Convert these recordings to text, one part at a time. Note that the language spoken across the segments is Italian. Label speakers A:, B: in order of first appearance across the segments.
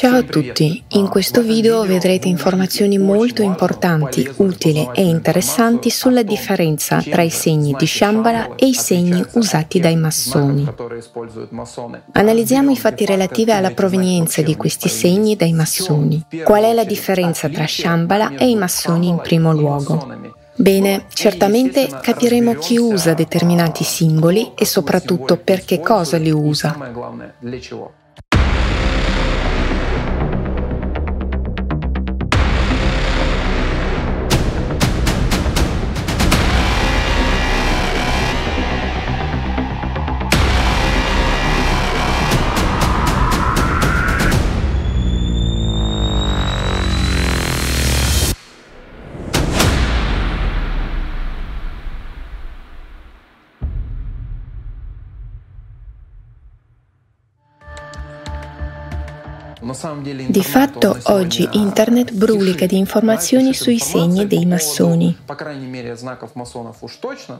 A: Ciao a tutti, in questo video vedrete informazioni molto importanti, utili e interessanti sulla differenza tra i segni di Shambhala e i segni usati dai massoni. Analizziamo i fatti relativi alla provenienza di questi segni dai massoni. Qual è la differenza tra Shambhala e i massoni in primo luogo? Bene, certamente capiremo chi usa determinati simboli e soprattutto per che cosa li usa. Di fatto oggi Internet brulica di informazioni sui segni dei massoni.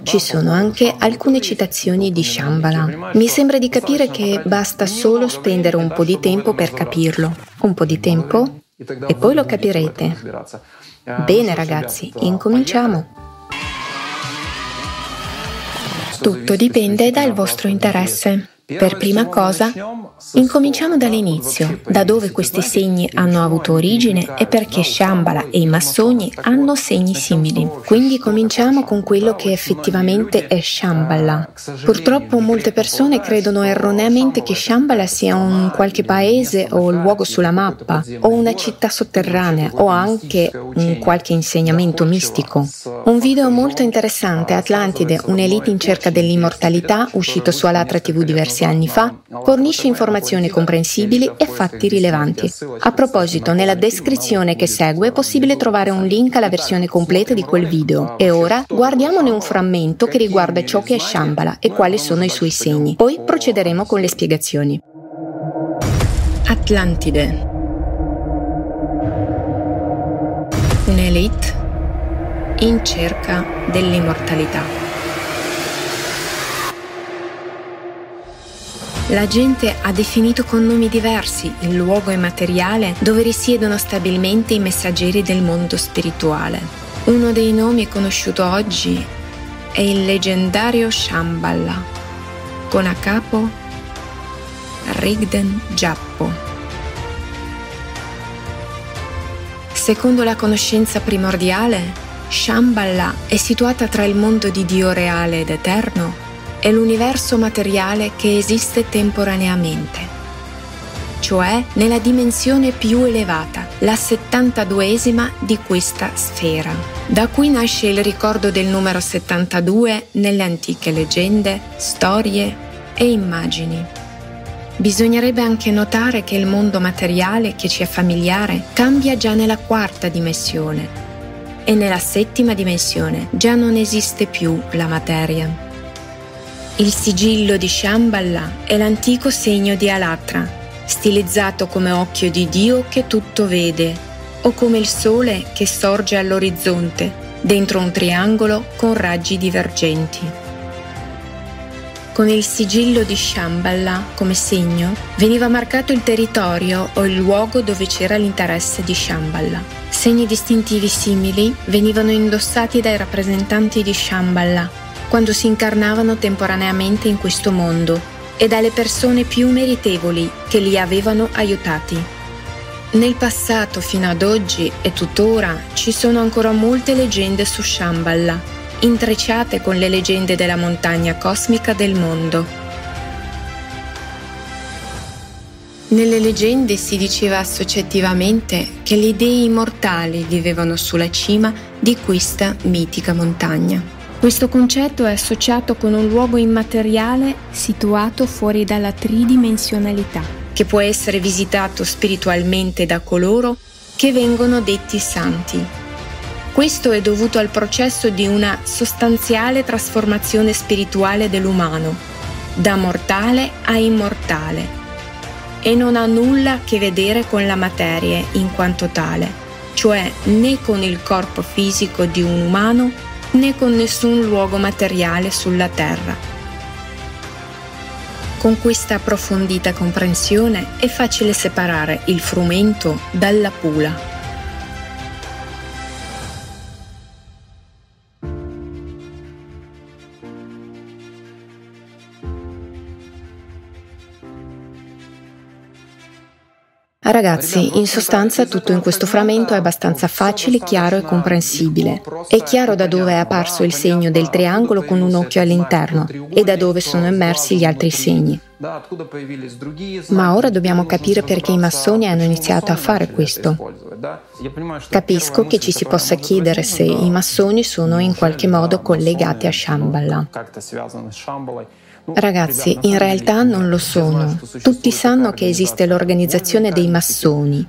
A: Ci sono anche alcune citazioni di Shambhala. Mi sembra di capire che basta solo spendere un po' di tempo per capirlo. Un po' di tempo e poi lo capirete. Bene ragazzi, incominciamo. Tutto dipende dal vostro interesse. Per prima cosa, incominciamo dall'inizio, da dove questi segni hanno avuto origine e perché Shambhala e i massoni hanno segni simili. Quindi cominciamo con quello che effettivamente è Shambhala. Purtroppo molte persone credono erroneamente che Shambhala sia un qualche paese o luogo sulla mappa, o una città sotterranea, o anche un qualche insegnamento mistico. Un video molto interessante, Atlantide, un'elite in cerca dell'immortalità, uscito su Alatra TV diversi diversi anni fa, fornisce informazioni comprensibili e fatti rilevanti. A proposito, nella descrizione che segue è possibile trovare un link alla versione completa di quel video. E ora guardiamone un frammento che riguarda ciò che è Shambhala e quali sono i suoi segni. Poi procederemo con le spiegazioni. Atlantide Un'elite in cerca dell'immortalità. La gente ha definito con nomi diversi il luogo immateriale dove risiedono stabilmente i messaggeri del mondo spirituale. Uno dei nomi conosciuto oggi è il leggendario Shambhala, con a capo Rigden Jappo. Secondo la conoscenza primordiale, Shambhala è situata tra il mondo di Dio reale ed eterno è l'universo materiale che esiste temporaneamente, cioè nella dimensione più elevata, la 72esima di questa sfera. Da qui nasce il ricordo del numero 72 nelle antiche leggende, storie e immagini. Bisognerebbe anche notare che il mondo materiale che ci è familiare cambia già nella quarta dimensione e nella settima dimensione già non esiste più la materia. Il sigillo di Shambhala è l'antico segno di Alatra, stilizzato come occhio di Dio che tutto vede, o come il sole che sorge all'orizzonte, dentro un triangolo con raggi divergenti. Con il sigillo di Shambhala come segno veniva marcato il territorio o il luogo dove c'era l'interesse di Shambhala. Segni distintivi simili venivano indossati dai rappresentanti di Shambhala quando si incarnavano temporaneamente in questo mondo e dalle persone più meritevoli che li avevano aiutati. Nel passato fino ad oggi e tuttora ci sono ancora molte leggende su Shambhala, intrecciate con le leggende della montagna cosmica del mondo. Nelle leggende si diceva associativamente che le dei immortali vivevano sulla cima di questa mitica montagna. Questo concetto è associato con un luogo immateriale situato fuori dalla tridimensionalità, che può essere visitato spiritualmente da coloro che vengono detti santi. Questo è dovuto al processo di una sostanziale trasformazione spirituale dell'umano, da mortale a immortale, e non ha nulla a che vedere con la materia in quanto tale, cioè né con il corpo fisico di un umano né con nessun luogo materiale sulla terra. Con questa approfondita comprensione è facile separare il frumento dalla pula. Ragazzi, in sostanza tutto in questo frammento è abbastanza facile, chiaro e comprensibile. È chiaro da dove è apparso il segno del triangolo con un occhio all'interno e da dove sono emersi gli altri segni. Ma ora dobbiamo capire perché i massoni hanno iniziato a fare questo. Capisco che ci si possa chiedere se i massoni sono in qualche modo collegati a Shambhala. Ragazzi, in realtà non lo sono. Tutti sanno che esiste l'organizzazione dei massoni.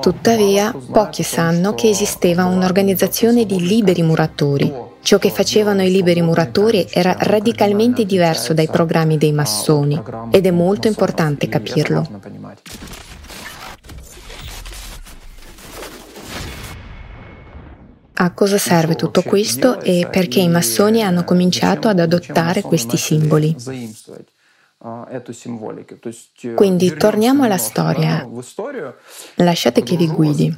A: Tuttavia, pochi sanno che esisteva un'organizzazione di liberi muratori. Ciò che facevano i liberi muratori era radicalmente diverso dai programmi dei massoni ed è molto importante capirlo. A cosa serve tutto questo e perché i massoni hanno cominciato ad adottare questi simboli? Quindi torniamo alla storia. Lasciate che vi guidi.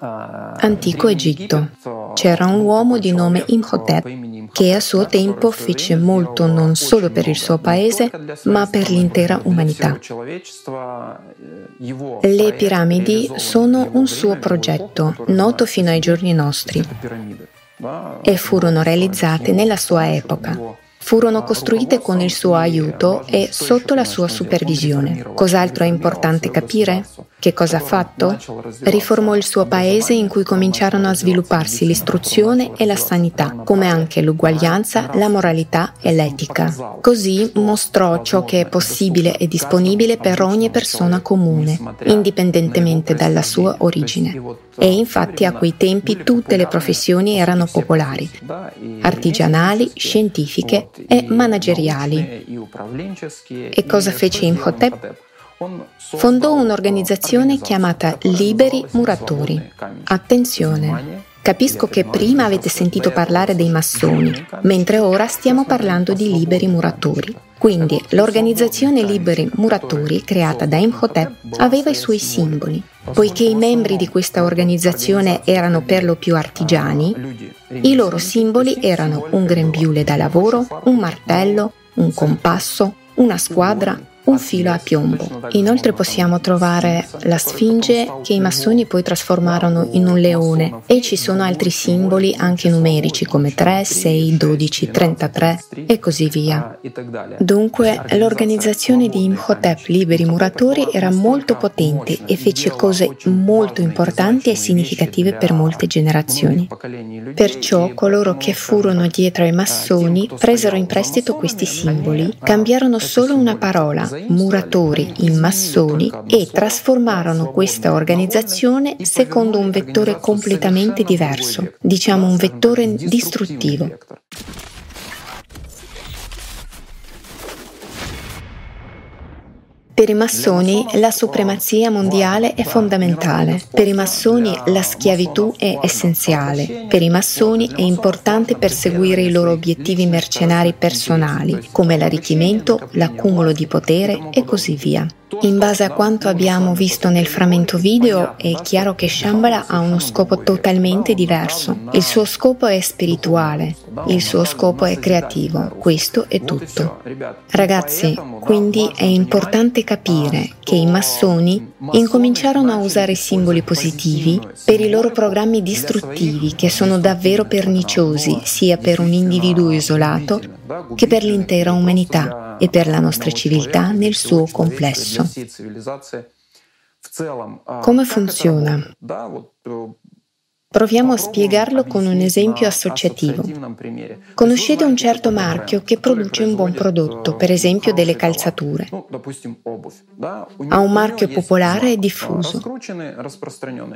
A: Antico Egitto. C'era un uomo di nome Imhotep che a suo tempo fece molto non solo per il suo paese, ma per l'intera umanità. Le piramidi sono un suo progetto, noto fino ai giorni nostri, e furono realizzate nella sua epoca furono costruite con il suo aiuto e sotto la sua supervisione. Cos'altro è importante capire? Che cosa ha fatto? Riformò il suo paese in cui cominciarono a svilupparsi l'istruzione e la sanità, come anche l'uguaglianza, la moralità e l'etica. Così mostrò ciò che è possibile e disponibile per ogni persona comune, indipendentemente dalla sua origine. E infatti a quei tempi tutte le professioni erano popolari, artigianali, scientifiche e manageriali. E cosa fece Imhotep? Fondò un'organizzazione chiamata Liberi Muratori. Attenzione! Capisco che prima avete sentito parlare dei massoni, mentre ora stiamo parlando di liberi muratori. Quindi l'organizzazione Liberi Muratori, creata da Imhotep, aveva i suoi simboli. Poiché i membri di questa organizzazione erano per lo più artigiani, i loro simboli erano un grembiule da lavoro, un martello, un compasso, una squadra, un filo a piombo. Inoltre possiamo trovare la Sfinge che i massoni poi trasformarono in un leone e ci sono altri simboli anche numerici come 3, 6, 12, 33 e così via. Dunque l'organizzazione di Imhotep Liberi Muratori era molto potente e fece cose molto importanti e significative per molte generazioni. Perciò coloro che furono dietro ai massoni presero in prestito questi simboli, cambiarono solo una parola muratori in massoni e trasformarono questa organizzazione secondo un vettore completamente diverso, diciamo un vettore distruttivo. Per i massoni la supremazia mondiale è fondamentale, per i massoni la schiavitù è essenziale, per i massoni è importante perseguire i loro obiettivi mercenari personali, come l'arricchimento, l'accumulo di potere e così via. In base a quanto abbiamo visto nel frammento video, è chiaro che Shambhala ha uno scopo totalmente diverso. Il suo scopo è spirituale, il suo scopo è creativo. Questo è tutto. Ragazzi, quindi è importante capire che i massoni incominciarono a usare simboli positivi per i loro programmi distruttivi che sono davvero perniciosi sia per un individuo isolato che per l'intera umanità e per la nostra civiltà nel suo complesso. Come funziona? Proviamo a spiegarlo con un esempio associativo. Conoscete un certo marchio che produce un buon prodotto, per esempio delle calzature. Ha un marchio popolare e diffuso.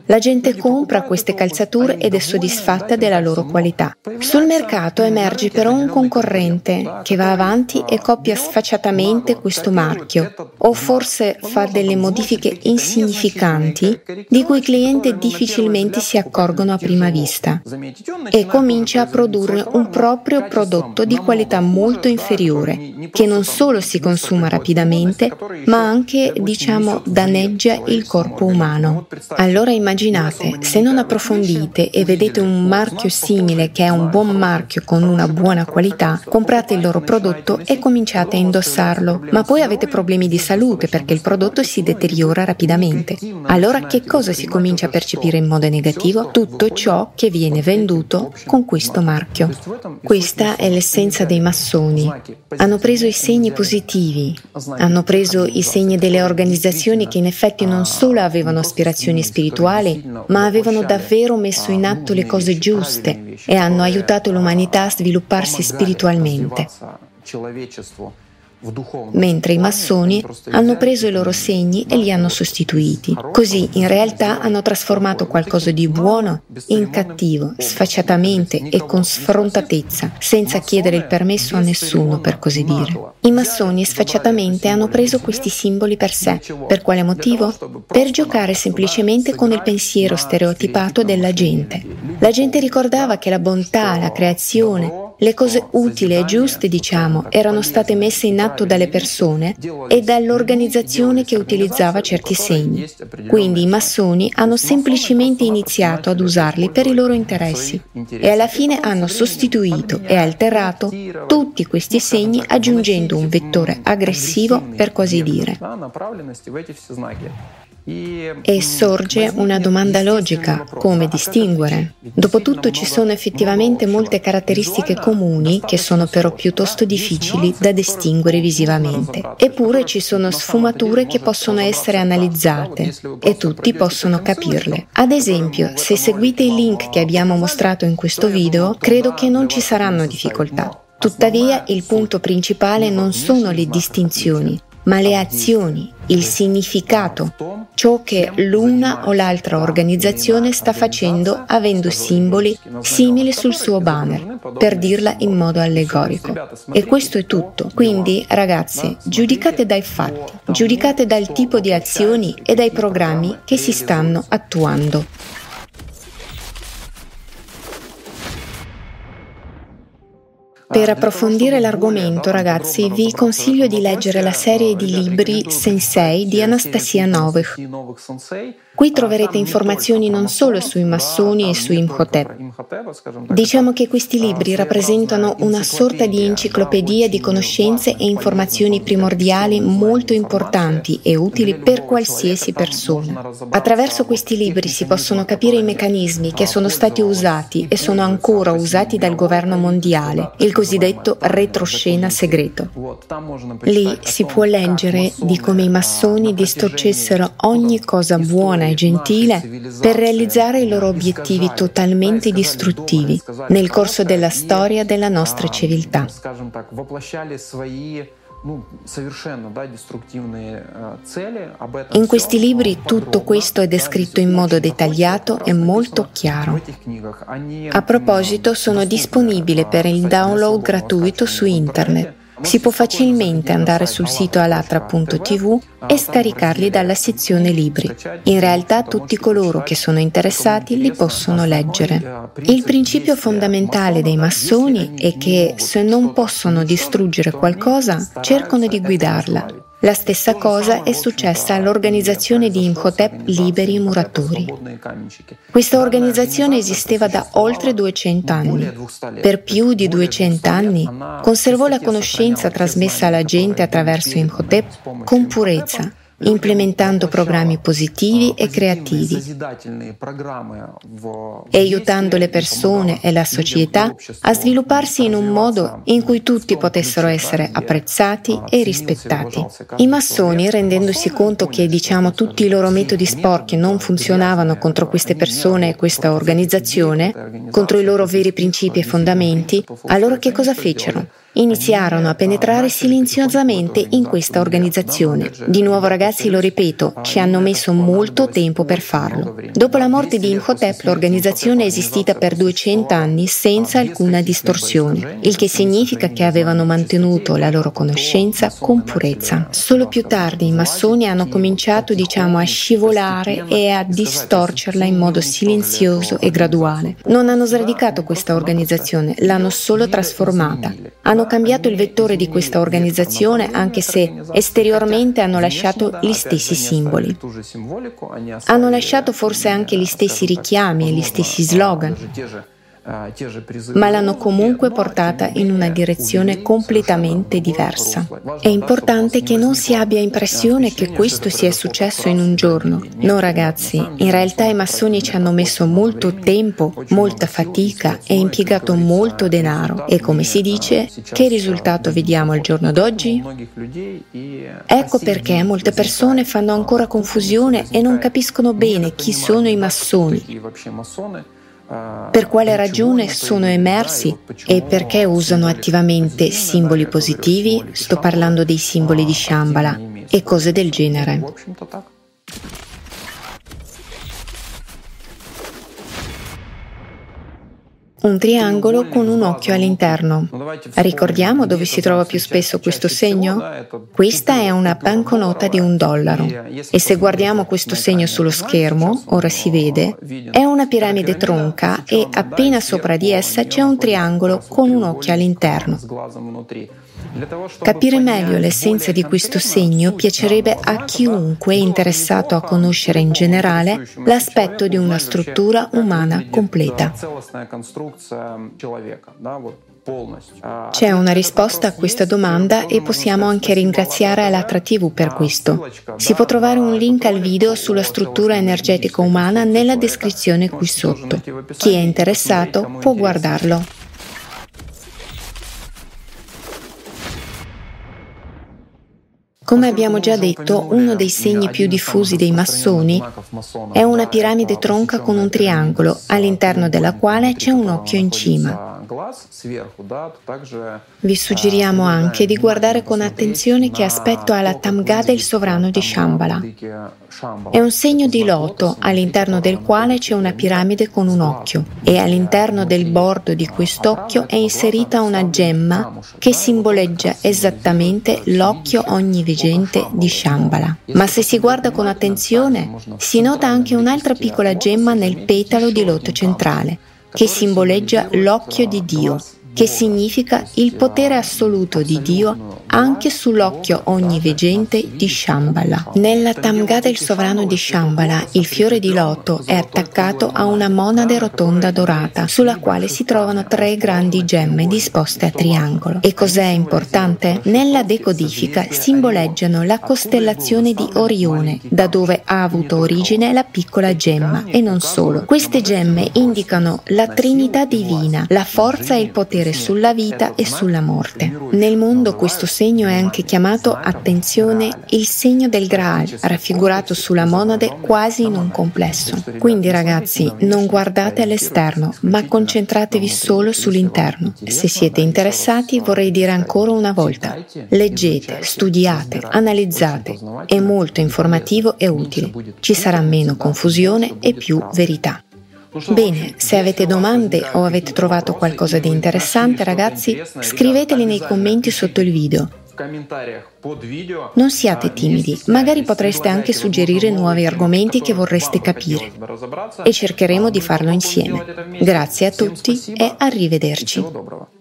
A: La gente compra queste calzature ed è soddisfatta della loro qualità. Sul mercato emerge però un concorrente che va avanti e copia sfacciatamente questo marchio, o forse fa delle modifiche insignificanti di cui il cliente difficilmente si accorgono sembrano a prima vista e comincia a produrre un proprio prodotto di qualità molto inferiore, che non solo si consuma rapidamente, ma anche, diciamo, danneggia il corpo umano. Allora immaginate, se non approfondite e vedete un marchio simile che è un buon marchio con una buona qualità, comprate il loro prodotto e cominciate a indossarlo, ma poi avete problemi di salute perché il prodotto si deteriora rapidamente. Allora che cosa si comincia a percepire in modo negativo? Tutto ciò che viene venduto con questo marchio. Questa è l'essenza dei massoni. Hanno preso i segni positivi, hanno preso i segni delle organizzazioni che in effetti non solo avevano aspirazioni spirituali, ma avevano davvero messo in atto le cose giuste e hanno aiutato l'umanità a svilupparsi spiritualmente mentre i massoni hanno preso i loro segni e li hanno sostituiti. Così in realtà hanno trasformato qualcosa di buono in cattivo, sfacciatamente e con sfrontatezza, senza chiedere il permesso a nessuno, per così dire. I massoni sfacciatamente hanno preso questi simboli per sé. Per quale motivo? Per giocare semplicemente con il pensiero stereotipato della gente. La gente ricordava che la bontà, la creazione, le cose utili e giuste, diciamo, erano state messe in atto dalle persone e dall'organizzazione che utilizzava certi segni. Quindi i massoni hanno semplicemente iniziato ad usarli per i loro interessi e alla fine hanno sostituito e alterato tutti questi segni aggiungendo un vettore aggressivo per così dire. E sorge una domanda logica, come distinguere? Dopotutto ci sono effettivamente molte caratteristiche comuni che sono però piuttosto difficili da distinguere visivamente. Eppure ci sono sfumature che possono essere analizzate e tutti possono capirle. Ad esempio, se seguite il link che abbiamo mostrato in questo video, credo che non ci saranno difficoltà. Tuttavia il punto principale non sono le distinzioni, ma le azioni, il significato, ciò che l'una o l'altra organizzazione sta facendo avendo simboli simili sul suo banner, per dirla in modo allegorico. E questo è tutto. Quindi, ragazzi, giudicate dai fatti, giudicate dal tipo di azioni e dai programmi che si stanno attuando. Per approfondire l'argomento, ragazzi, vi consiglio di leggere la serie di libri Sensei di Anastasia Novich. Qui troverete informazioni non solo sui massoni e su Imhotep. Diciamo che questi libri rappresentano una sorta di enciclopedia di conoscenze e informazioni primordiali molto importanti e utili per qualsiasi persona. Attraverso questi libri si possono capire i meccanismi che sono stati usati e sono ancora usati dal governo mondiale, il cosiddetto retroscena segreto. Lì si può leggere di come i massoni distorcessero ogni cosa buona e gentile per realizzare i loro obiettivi totalmente distruttivi nel corso della storia della nostra civiltà. In questi libri tutto questo è descritto in modo dettagliato e molto chiaro. A proposito, sono disponibile per il download gratuito su internet si può facilmente andare sul sito alatra.tv e scaricarli dalla sezione libri. In realtà tutti coloro che sono interessati li possono leggere. Il principio fondamentale dei massoni è che se non possono distruggere qualcosa, cercano di guidarla la stessa cosa è successa all'organizzazione di Imhotep Liberi Muratori. Questa organizzazione esisteva da oltre 200 anni. Per più di 200 anni conservò la conoscenza trasmessa alla gente attraverso Imhotep con purezza implementando programmi positivi e creativi e aiutando le persone e la società a svilupparsi in un modo in cui tutti potessero essere apprezzati e rispettati. I massoni, rendendosi conto che diciamo tutti i loro metodi sporchi non funzionavano contro queste persone e questa organizzazione, contro i loro veri principi e fondamenti, allora che cosa fecero? Iniziarono a penetrare silenziosamente in questa organizzazione. Di nuovo ragazzi, lo ripeto, ci hanno messo molto tempo per farlo. Dopo la morte di Imhotep l'organizzazione è esistita per 200 anni senza alcuna distorsione, il che significa che avevano mantenuto la loro conoscenza con purezza. Solo più tardi i massoni hanno cominciato diciamo a scivolare e a distorcerla in modo silenzioso e graduale. Non hanno sradicato questa organizzazione, l'hanno solo trasformata. Hanno cambiato il vettore di questa organizzazione anche se esteriormente hanno lasciato gli stessi simboli. Hanno lasciato forse anche gli stessi richiami e gli stessi slogan ma l'hanno comunque portata in una direzione completamente diversa. È importante che non si abbia impressione che questo sia successo in un giorno. No ragazzi, in realtà i massoni ci hanno messo molto tempo, molta fatica e impiegato molto denaro. E come si dice, che risultato vediamo al giorno d'oggi? Ecco perché molte persone fanno ancora confusione e non capiscono bene chi sono i massoni per quale ragione sono emersi e perché usano attivamente simboli positivi, sto parlando dei simboli di Shambhala e cose del genere. Un triangolo con un occhio all'interno. Ricordiamo dove si trova più spesso questo segno? Questa è una banconota di un dollaro e se guardiamo questo segno sullo schermo, ora si vede, è una piramide tronca e appena sopra di essa c'è un triangolo con un occhio all'interno. Capire meglio l'essenza di questo segno piacerebbe a chiunque interessato a conoscere in generale l'aspetto di una struttura umana completa. C'è una risposta a questa domanda e possiamo anche ringraziare la TV per questo. Si può trovare un link al video sulla struttura energetica umana nella descrizione qui sotto. Chi è interessato può guardarlo. Come abbiamo già detto, uno dei segni più diffusi dei massoni è una piramide tronca con un triangolo, all'interno della quale c'è un occhio in cima. Vi suggeriamo anche di guardare con attenzione che aspetto ha la Tamgada il sovrano di Shambhala. È un segno di loto all'interno del quale c'è una piramide con un occhio e all'interno del bordo di quest'occhio è inserita una gemma che simboleggia esattamente l'occhio onniveggente di Shambhala. Ma se si guarda con attenzione si nota anche un'altra piccola gemma nel petalo di loto centrale che simboleggia l'occhio di Dio che significa il potere assoluto di Dio anche sull'occhio onniveggente di Shambhala. Nella Tamgada il sovrano di Shambhala, il fiore di loto è attaccato a una monade rotonda dorata, sulla quale si trovano tre grandi gemme disposte a triangolo. E cos'è importante? Nella decodifica simboleggiano la costellazione di Orione, da dove ha avuto origine la piccola gemma, e non solo. Queste gemme indicano la Trinità divina, la forza e il potere potere sulla vita e sulla morte. Nel mondo questo segno è anche chiamato, attenzione, il segno del Graal, raffigurato sulla monade quasi in un complesso. Quindi ragazzi, non guardate all'esterno, ma concentratevi solo sull'interno. Se siete interessati, vorrei dire ancora una volta, leggete, studiate, analizzate, è molto informativo e utile. Ci sarà meno confusione e più verità. Bene, se avete domande o avete trovato qualcosa di interessante, ragazzi, scriveteli nei commenti sotto il video. Non siate timidi, magari potreste anche suggerire nuovi argomenti che vorreste capire e cercheremo di farlo insieme. Grazie a tutti e arrivederci.